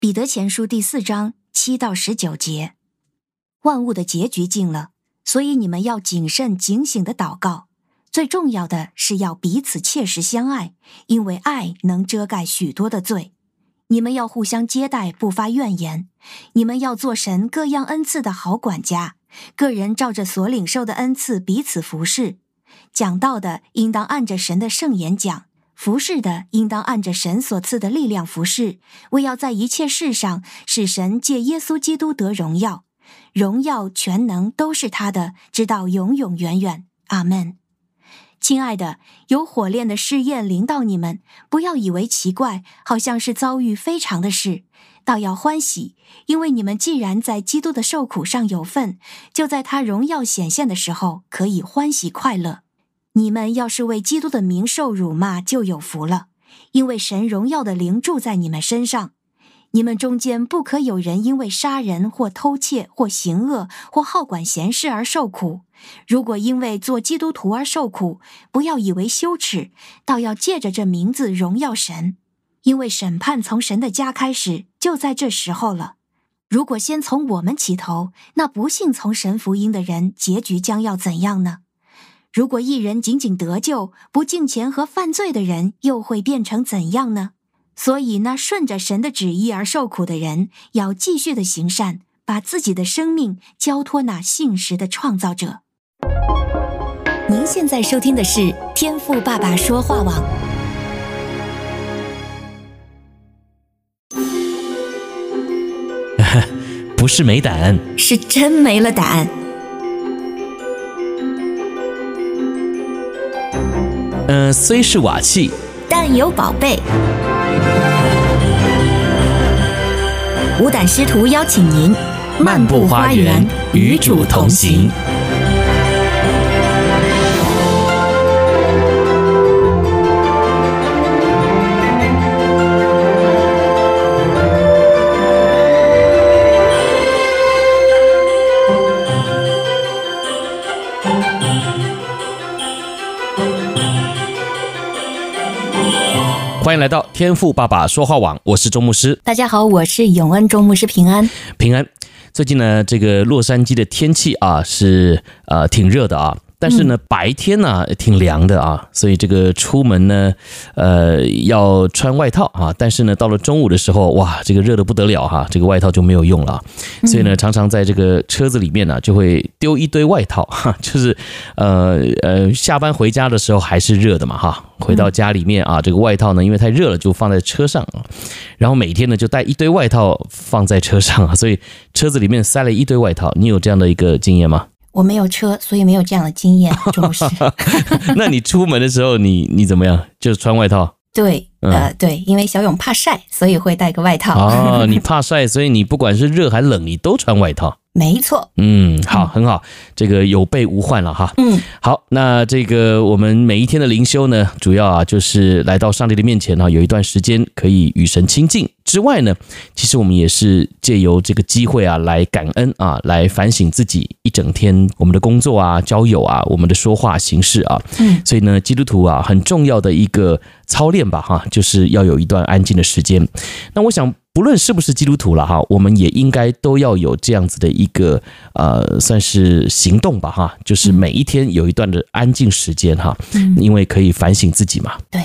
彼得前书第四章七到十九节，万物的结局近了，所以你们要谨慎警醒的祷告。最重要的是要彼此切实相爱，因为爱能遮盖许多的罪。你们要互相接待，不发怨言。你们要做神各样恩赐的好管家，个人照着所领受的恩赐彼此服侍。讲道的应当按着神的圣言讲。服侍的应当按着神所赐的力量服侍，为要在一切事上使神借耶稣基督得荣耀，荣耀全能都是他的，直到永永远远。阿门。亲爱的，有火炼的试验临到你们，不要以为奇怪，好像是遭遇非常的事，倒要欢喜，因为你们既然在基督的受苦上有份，就在他荣耀显现的时候可以欢喜快乐。你们要是为基督的名受辱骂，就有福了，因为神荣耀的灵住在你们身上。你们中间不可有人因为杀人或偷窃或行恶或好管闲事而受苦。如果因为做基督徒而受苦，不要以为羞耻，倒要借着这名字荣耀神，因为审判从神的家开始，就在这时候了。如果先从我们起头，那不信从神福音的人，结局将要怎样呢？如果一人仅仅得救，不敬虔和犯罪的人又会变成怎样呢？所以，那顺着神的旨意而受苦的人，要继续的行善，把自己的生命交托那信实的创造者。您现在收听的是天赋爸爸说话网。不是没胆，是真没了胆。呃，虽是瓦器，但有宝贝。五胆师徒邀请您漫步花园，与主同行。欢迎来到天赋爸爸说话网，我是周牧师。大家好，我是永恩周牧师，平安平安。最近呢，这个洛杉矶的天气啊是呃挺热的啊。但是呢，白天呢挺凉的啊，所以这个出门呢，呃，要穿外套啊。但是呢，到了中午的时候，哇，这个热的不得了哈，这个外套就没有用了。所以呢，常常在这个车子里面呢，就会丢一堆外套 哈，就是呃呃，下班回家的时候还是热的嘛哈。回到家里面啊，这个外套呢，因为太热了，就放在车上啊。然后每天呢，就带一堆外套放在车上啊，所以车子里面塞了一堆外套。你有这样的一个经验吗？我没有车，所以没有这样的经验。就是，那你出门的时候你，你你怎么样？就是穿外套？对，呃，对，因为小勇怕晒，所以会带个外套。哦，你怕晒，所以你不管是热还冷，你都穿外套。没错，嗯，好，很好，这个有备无患了哈。嗯，好，那这个我们每一天的灵修呢，主要啊就是来到上帝的面前啊，有一段时间可以与神亲近之外呢，其实我们也是借由这个机会啊，来感恩啊，来反省自己一整天我们的工作啊、交友啊、我们的说话形式啊。嗯，所以呢，基督徒啊，很重要的一个操练吧，哈，就是要有一段安静的时间。那我想。不论是不是基督徒了哈，我们也应该都要有这样子的一个呃，算是行动吧哈，就是每一天有一段的安静时间哈，嗯因为可以反省自己嘛。对，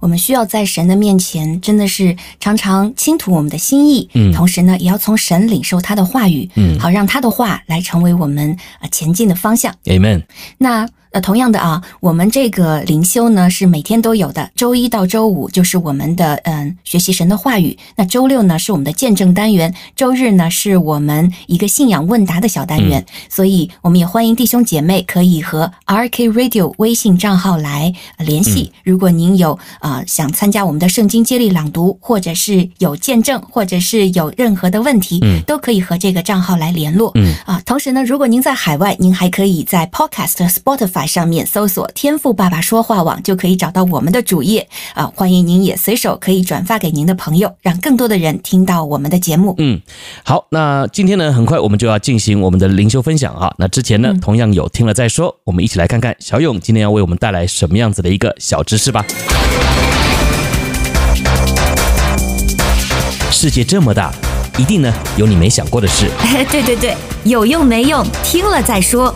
我们需要在神的面前，真的是常常倾吐我们的心意，嗯，同时呢，也要从神领受他的话语，嗯，好让他的话来成为我们啊前进的方向。Amen。那。呃，同样的啊，我们这个灵修呢是每天都有的，周一到周五就是我们的嗯学习神的话语，那周六呢是我们的见证单元，周日呢是我们一个信仰问答的小单元，嗯、所以我们也欢迎弟兄姐妹可以和 RK Radio 微信账号来联系。嗯、如果您有啊、呃、想参加我们的圣经接力朗读，或者是有见证，或者是有任何的问题，嗯，都可以和这个账号来联络。嗯啊，同时呢，如果您在海外，您还可以在 Podcast Spotify。上面搜索“天赋爸爸说话网”就可以找到我们的主页啊！欢迎您也随手可以转发给您的朋友，让更多的人听到我们的节目。嗯，好，那今天呢，很快我们就要进行我们的灵修分享啊。那之前呢，同样有听了再说，我们一起来看看小勇今天要为我们带来什么样子的一个小知识吧。世界这么大，一定呢有你没想过的事。哎，对对对，有用没用，听了再说。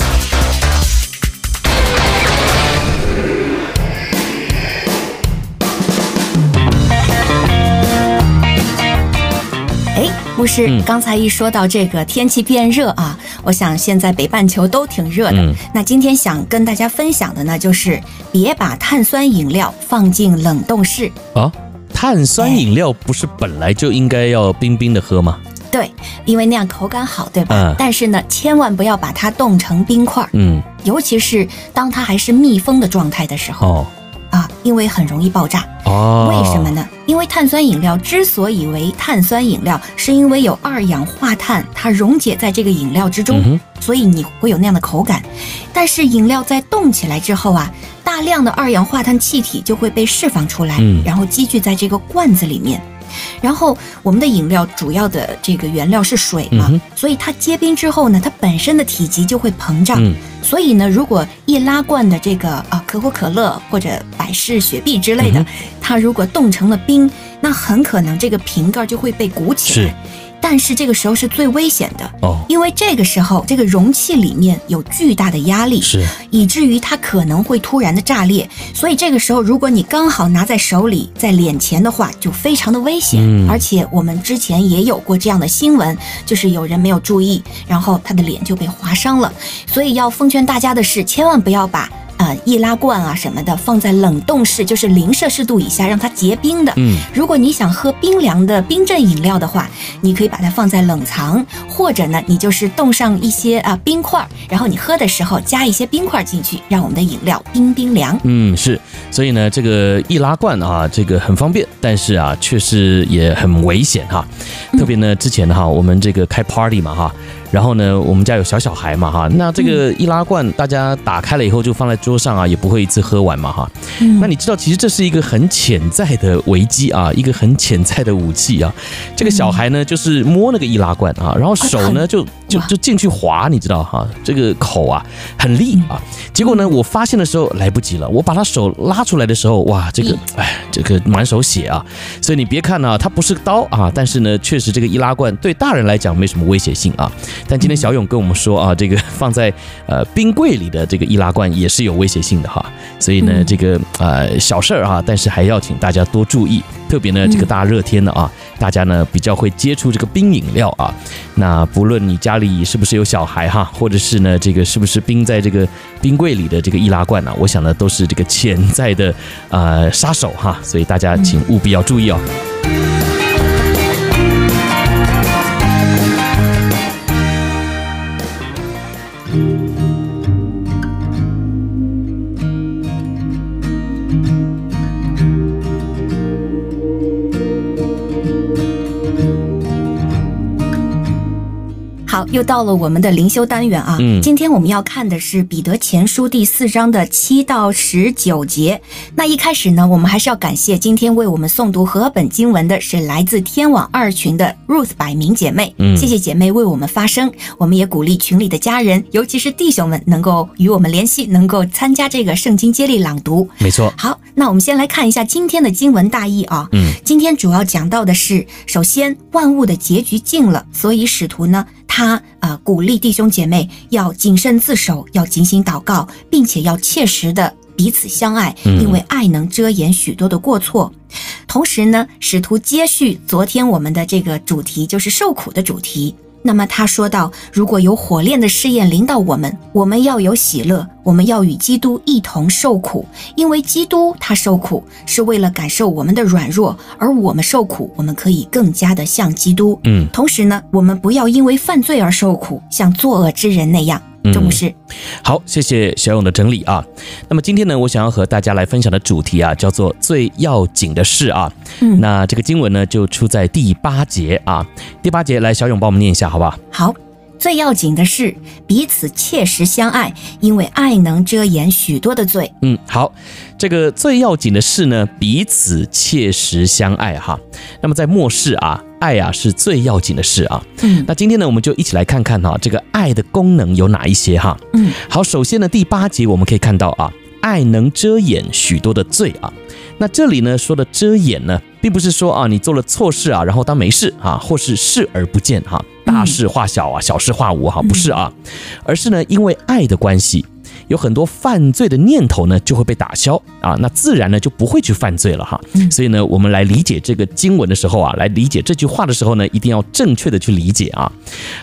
哎，牧师，嗯，刚才一说到这个天气变热啊，我想现在北半球都挺热的。嗯，那今天想跟大家分享的呢，就是别把碳酸饮料放进冷冻室啊。碳酸饮料不是本来就应该要冰冰的喝吗？对，因为那样口感好，对吧？嗯。但是呢，千万不要把它冻成冰块。嗯。尤其是当它还是密封的状态的时候。哦。啊，因为很容易爆炸。哦。为什么呢？因为碳酸饮料之所以为碳酸饮料，是因为有二氧化碳，它溶解在这个饮料之中，嗯，所以你会有那样的口感。但是饮料在冻起来之后啊。大量的二氧化碳气体就会被释放出来，嗯，然后积聚在这个罐子里面。然后我们的饮料主要的这个原料是水嘛，嗯，所以它结冰之后呢，它本身的体积就会膨胀。嗯，所以呢，如果易拉罐的这个啊可口可乐或者百事雪碧之类的，嗯，它如果冻成了冰，那很可能这个瓶盖就会被鼓起来。但是这个时候是最危险的哦，因为这个时候这个容器里面有巨大的压力，是以至于它可能会突然的炸裂。所以这个时候，如果你刚好拿在手里，在脸前的话，就非常的危险。嗯，而且我们之前也有过这样的新闻，就是有人没有注意，然后他的脸就被划伤了。所以要奉劝大家的是，千万不要把。呃，易拉罐啊什么的，放在冷冻室，就是零摄氏度以下，让它结冰的。嗯，如果你想喝冰凉的冰镇饮料的话，你可以把它放在冷藏，或者呢，你就是冻上一些啊冰块，然后你喝的时候加一些冰块进去，让我们的饮料冰冰凉。嗯，是。所以呢，这个易拉罐啊，这个很方便，但是啊，确实也很危险哈。特别呢，之前哈，我们这个开 party 嘛哈。然后呢，我们家有小小孩嘛哈，那这个易拉罐大家打开了以后就放在桌上啊，也不会一次喝完嘛哈。那你知道，其实这是一个很潜在的危机啊，一个很潜在的武器啊。这个小孩呢，就是摸那个易拉罐啊，然后手呢就就就进去滑，你知道哈，这个口啊很利啊。结果呢，我发现的时候来不及了，我把他手拉出来的时候，哇，这个哎，这个满手血啊。所以你别看呢，它不是刀啊，但是呢，确实这个易拉罐对大人来讲没什么威胁性啊。但今天小勇跟我们说啊，这个 放在呃冰柜里的这个易拉罐也是有威胁性的哈，所以呢，这个呃小事儿啊，但是还要请大家多注意，特别呢这个大热天的啊，大家呢比较会接触这个冰饮料啊，那不论你家里是不是有小孩哈，或者是呢这个是不是冰在这个冰柜里的这个易拉罐呢，我想呢都是这个潜在的呃杀手哈，所以大家请务必要注意哦。又到了我们的灵修单元啊！嗯，今天我们要看的是彼得前书第四章的七到十九节。那一开始呢，我们还是要感谢今天为我们诵读和本经文的是来自天网二群的 Ruth 百名姐妹。嗯，谢谢姐妹为我们发声。我们也鼓励群里的家人，尤其是弟兄们，能够与我们联系，能够参加这个圣经接力朗读。没错。好，那我们先来看一下今天的经文大意啊。嗯，今天主要讲到的是，首先万物的结局近了，所以使徒呢。他啊、呃，鼓励弟兄姐妹要谨慎自守，要警醒祷告，并且要切实的彼此相爱，因为爱能遮掩许多的过错。同时呢，使徒接续昨天我们的这个主题，就是受苦的主题。那么他说道，如果有火炼的试验临到我们，我们要有喜乐，我们要与基督一同受苦，因为基督他受苦是为了感受我们的软弱，而我们受苦，我们可以更加的像基督。嗯，同时呢，我们不要因为犯罪而受苦，像作恶之人那样。周牧师，好，谢谢小勇的整理啊。那么今天呢，我想要和大家来分享的主题啊，叫做最要紧的事啊。嗯，那这个经文呢，就出在第八节啊。第八节，来，小勇帮我们念一下，好不好？好，最要紧的是彼此切实相爱，因为爱能遮掩许多的罪。嗯，好，这个最要紧的事呢，彼此切实相爱哈。那么在末世啊。爱啊，是最要紧的事啊。嗯，那今天呢，我们就一起来看看哈，这个爱的功能有哪一些哈。嗯，好，首先呢，第八节我们可以看到啊，爱能遮掩许多的罪啊。那这里呢说的遮掩呢，并不是说啊，你做了错事啊，然后当没事啊，或是视而不见哈，大事化小啊，小事化无哈，不是啊，而是呢，因为爱的关系。有很多犯罪的念头呢，就会被打消啊，那自然呢就不会去犯罪了哈。所以呢，我们来理解这个经文的时候啊，来理解这句话的时候呢，一定要正确的去理解啊。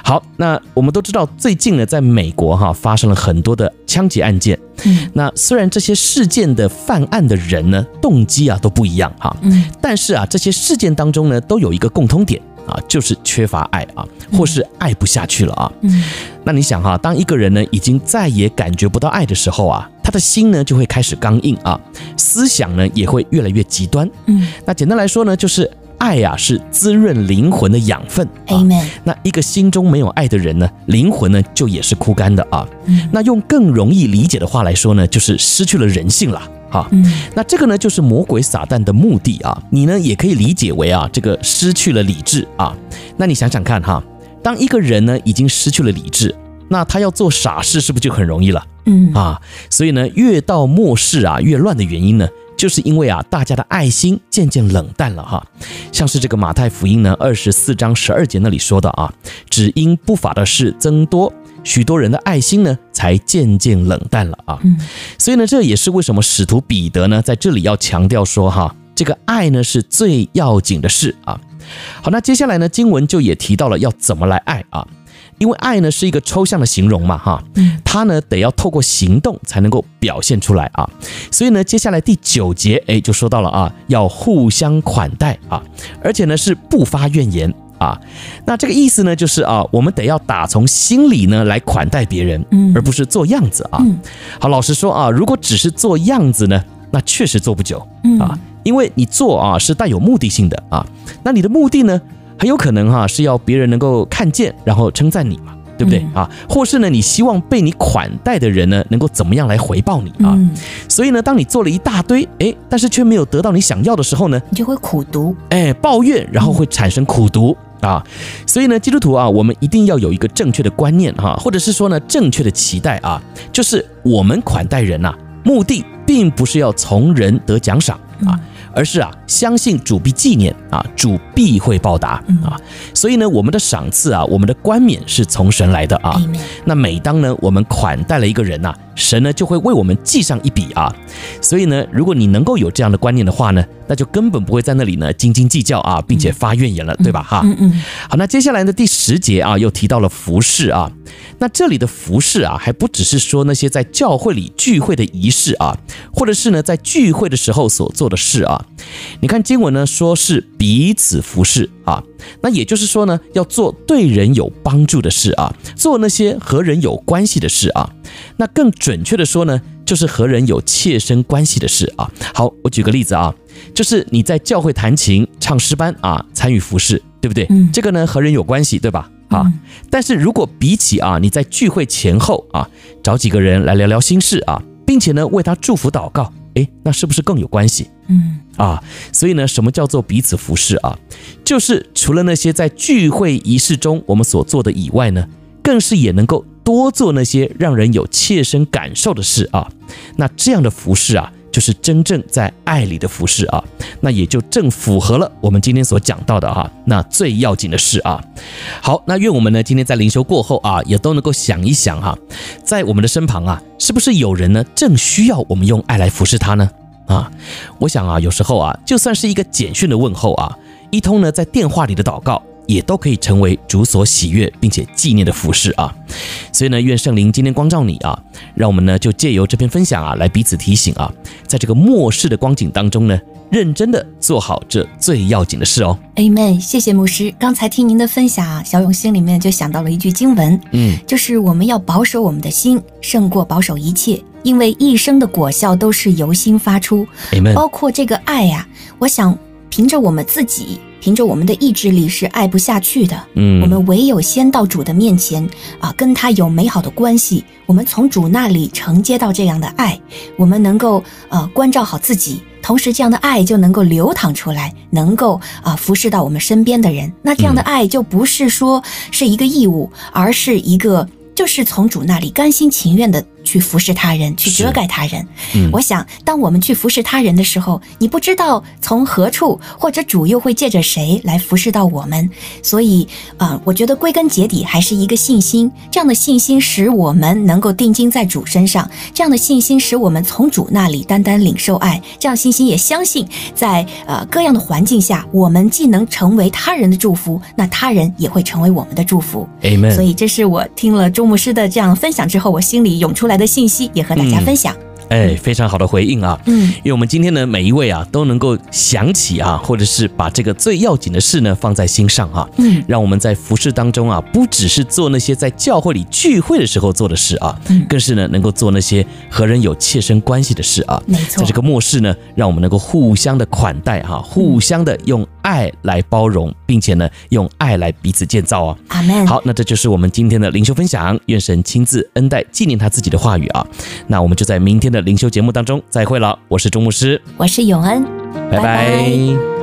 好，那我们都知道，最近呢，在美国哈发生了很多的枪击案件。嗯，那虽然这些事件的犯案的人呢，动机啊都不一样哈，嗯，但是啊，这些事件当中呢，都有一个共通点。啊，就是缺乏爱啊，或是爱不下去了啊。嗯，那你想哈，当一个人呢已经再也感觉不到爱的时候啊，他的心呢就会开始刚硬啊，思想呢也会越来越极端。嗯，那简单来说呢，就是爱呀是滋润灵魂的养分。Amen。那一个心中没有爱的人呢，灵魂呢就也是枯干的啊。嗯，那用更容易理解的话来说呢，就是失去了人性了。好，那这个呢，就是魔鬼撒旦的目的啊。你呢，也可以理解为啊，这个失去了理智啊。那你想想看哈，当一个人呢已经失去了理智，那他要做傻事是不是就很容易了？嗯啊，所以呢，越到末世啊，越乱的原因呢，就是因为啊，大家的爱心渐渐冷淡了哈。像是这个马太福音呢，二十四章十二节那里说的啊，只因不法的事增多。许多人的爱心呢，才渐渐冷淡了啊。嗯，所以呢，这也是为什么使徒彼得呢，在这里要强调说哈，这个爱呢是最要紧的事啊。好，那接下来呢，经文就也提到了要怎么来爱啊，因为爱呢是一个抽象的形容嘛哈，它呢得要透过行动才能够表现出来啊。所以呢，接下来第九节哎就说到了啊，要互相款待啊，而且呢是不发怨言。啊，那这个意思呢，就是啊，我们得要打从心里呢来款待别人，嗯，而不是做样子啊。好，老实说啊，如果只是做样子呢，那确实做不久啊，因为你做啊是带有目的性的啊，那你的目的呢，很有可能哈是要别人能够看见，然后称赞你嘛，对不对？啊？或是呢，你希望被你款待的人呢，能够怎么样来回报你啊？所以呢，当你做了一大堆，哎，但是却没有得到你想要的时候呢，你就会苦读，哎，抱怨，然后会产生苦读。啊，所以呢，基督徒啊，我们一定要有一个正确的观念哈，或者是说呢，正确的期待啊，就是我们款待人呐，目的并不是要从人得奖赏啊。而是啊，相信主必纪念啊，主必会报答啊，所以呢，我们的赏赐啊，我们的冠冕是从神来的啊。那每当呢，我们款待了一个人呐，神呢就会为我们记上一笔啊。所以呢，如果你能够有这样的观念的话呢，那就根本不会在那里呢斤斤计较啊，并且发怨言了，对吧？哈，嗯嗯。好，那接下来的第十节啊，又提到了服饰啊。那这里的服饰啊，还不只是说那些在教会里聚会的仪式啊，或者是呢在聚会的时候所做的事啊。你看经文呢，说是彼此服侍啊，那也就是说呢，要做对人有帮助的事啊，做那些和人有关系的事啊。那更准确的说呢，就是和人有切身关系的事啊。好，我举个例子啊，就是你在教会弹琴、唱诗班啊，参与服饰，对不对？嗯，这个呢和人有关系，对吧？啊，但是如果比起啊，你在聚会前后啊，找几个人来聊聊心事啊，并且呢为他祝福祷告。诶，那是不是更有关系？嗯啊，所以呢，什么叫做彼此服侍啊？就是除了那些在聚会仪式中我们所做的以外呢，更是也能够多做那些让人有切身感受的事啊。那这样的服侍啊。就是真正在爱里的服侍啊，那也就正符合了我们今天所讲到的哈，那最要紧的事啊。好，那愿我们呢今天在灵修过后啊，也都能够想一想哈，在我们的身旁啊，是不是有人呢正需要我们用爱来服侍他呢？啊，我想啊，有时候啊，就算是一个简讯的问候啊，一通呢在电话里的祷告。也都可以成为主所喜悦并且纪念的服饰啊，所以呢，愿圣灵今天光照你啊，让我们呢就借由这篇分享啊，来彼此提醒啊，在这个末世的光景当中呢，认真的做好这最要紧的事哦。Amen，谢谢牧师。刚才听您的分享啊，小勇心里面就想到了一句经文，嗯，就是我们要保守我们的心，胜过保守一切，因为一生的果效都是由心发出。Amen，包括这个爱呀，我想凭着我们自己。凭着我们的意志力是爱不下去的，嗯，我们唯有先到主的面前啊，跟他有美好的关系，我们从主那里承接到这样的爱，我们能够呃关照好自己，同时这样的爱就能够流淌出来，能够啊服侍到我们身边的人。那这样的爱就不是说是一个义务，而是一个就是从主那里甘心情愿的去服侍他人，去遮盖他人。嗯，我想，当我们去服侍他人的时候，你不知道从何处或者主又会借着谁来服侍到我们。所以，啊、呃，我觉得归根结底还是一个信心。这样的信心使我们能够定睛在主身上，这样的信心使我们从主那里单单领受爱。这样信心也相信在，在呃各样的环境下，我们既能成为他人的祝福，那他人也会成为我们的祝福。Amen。所以，这是我听了周牧师的这样分享之后，我心里涌出来的信息，也和大家分享。嗯哎，非常好的回应啊！嗯，因为我们今天呢，每一位啊都能够想起啊，或者是把这个最要紧的事呢放在心上啊。嗯，让我们在服饰当中啊，不只是做那些在教会里聚会的时候做的事啊，嗯，更是呢能够做那些和人有切身关系的事啊。没错，在这个末世呢，让我们能够互相的款待哈，互相的用爱来包容，并且呢用爱来彼此建造哦。阿门。好，那这就是我们今天的灵修分享，愿神亲自恩待纪念他自己的话语啊。那我们就在明天的灵修节目当中再会了，我是钟牧师，我是永恩，拜拜。拜拜。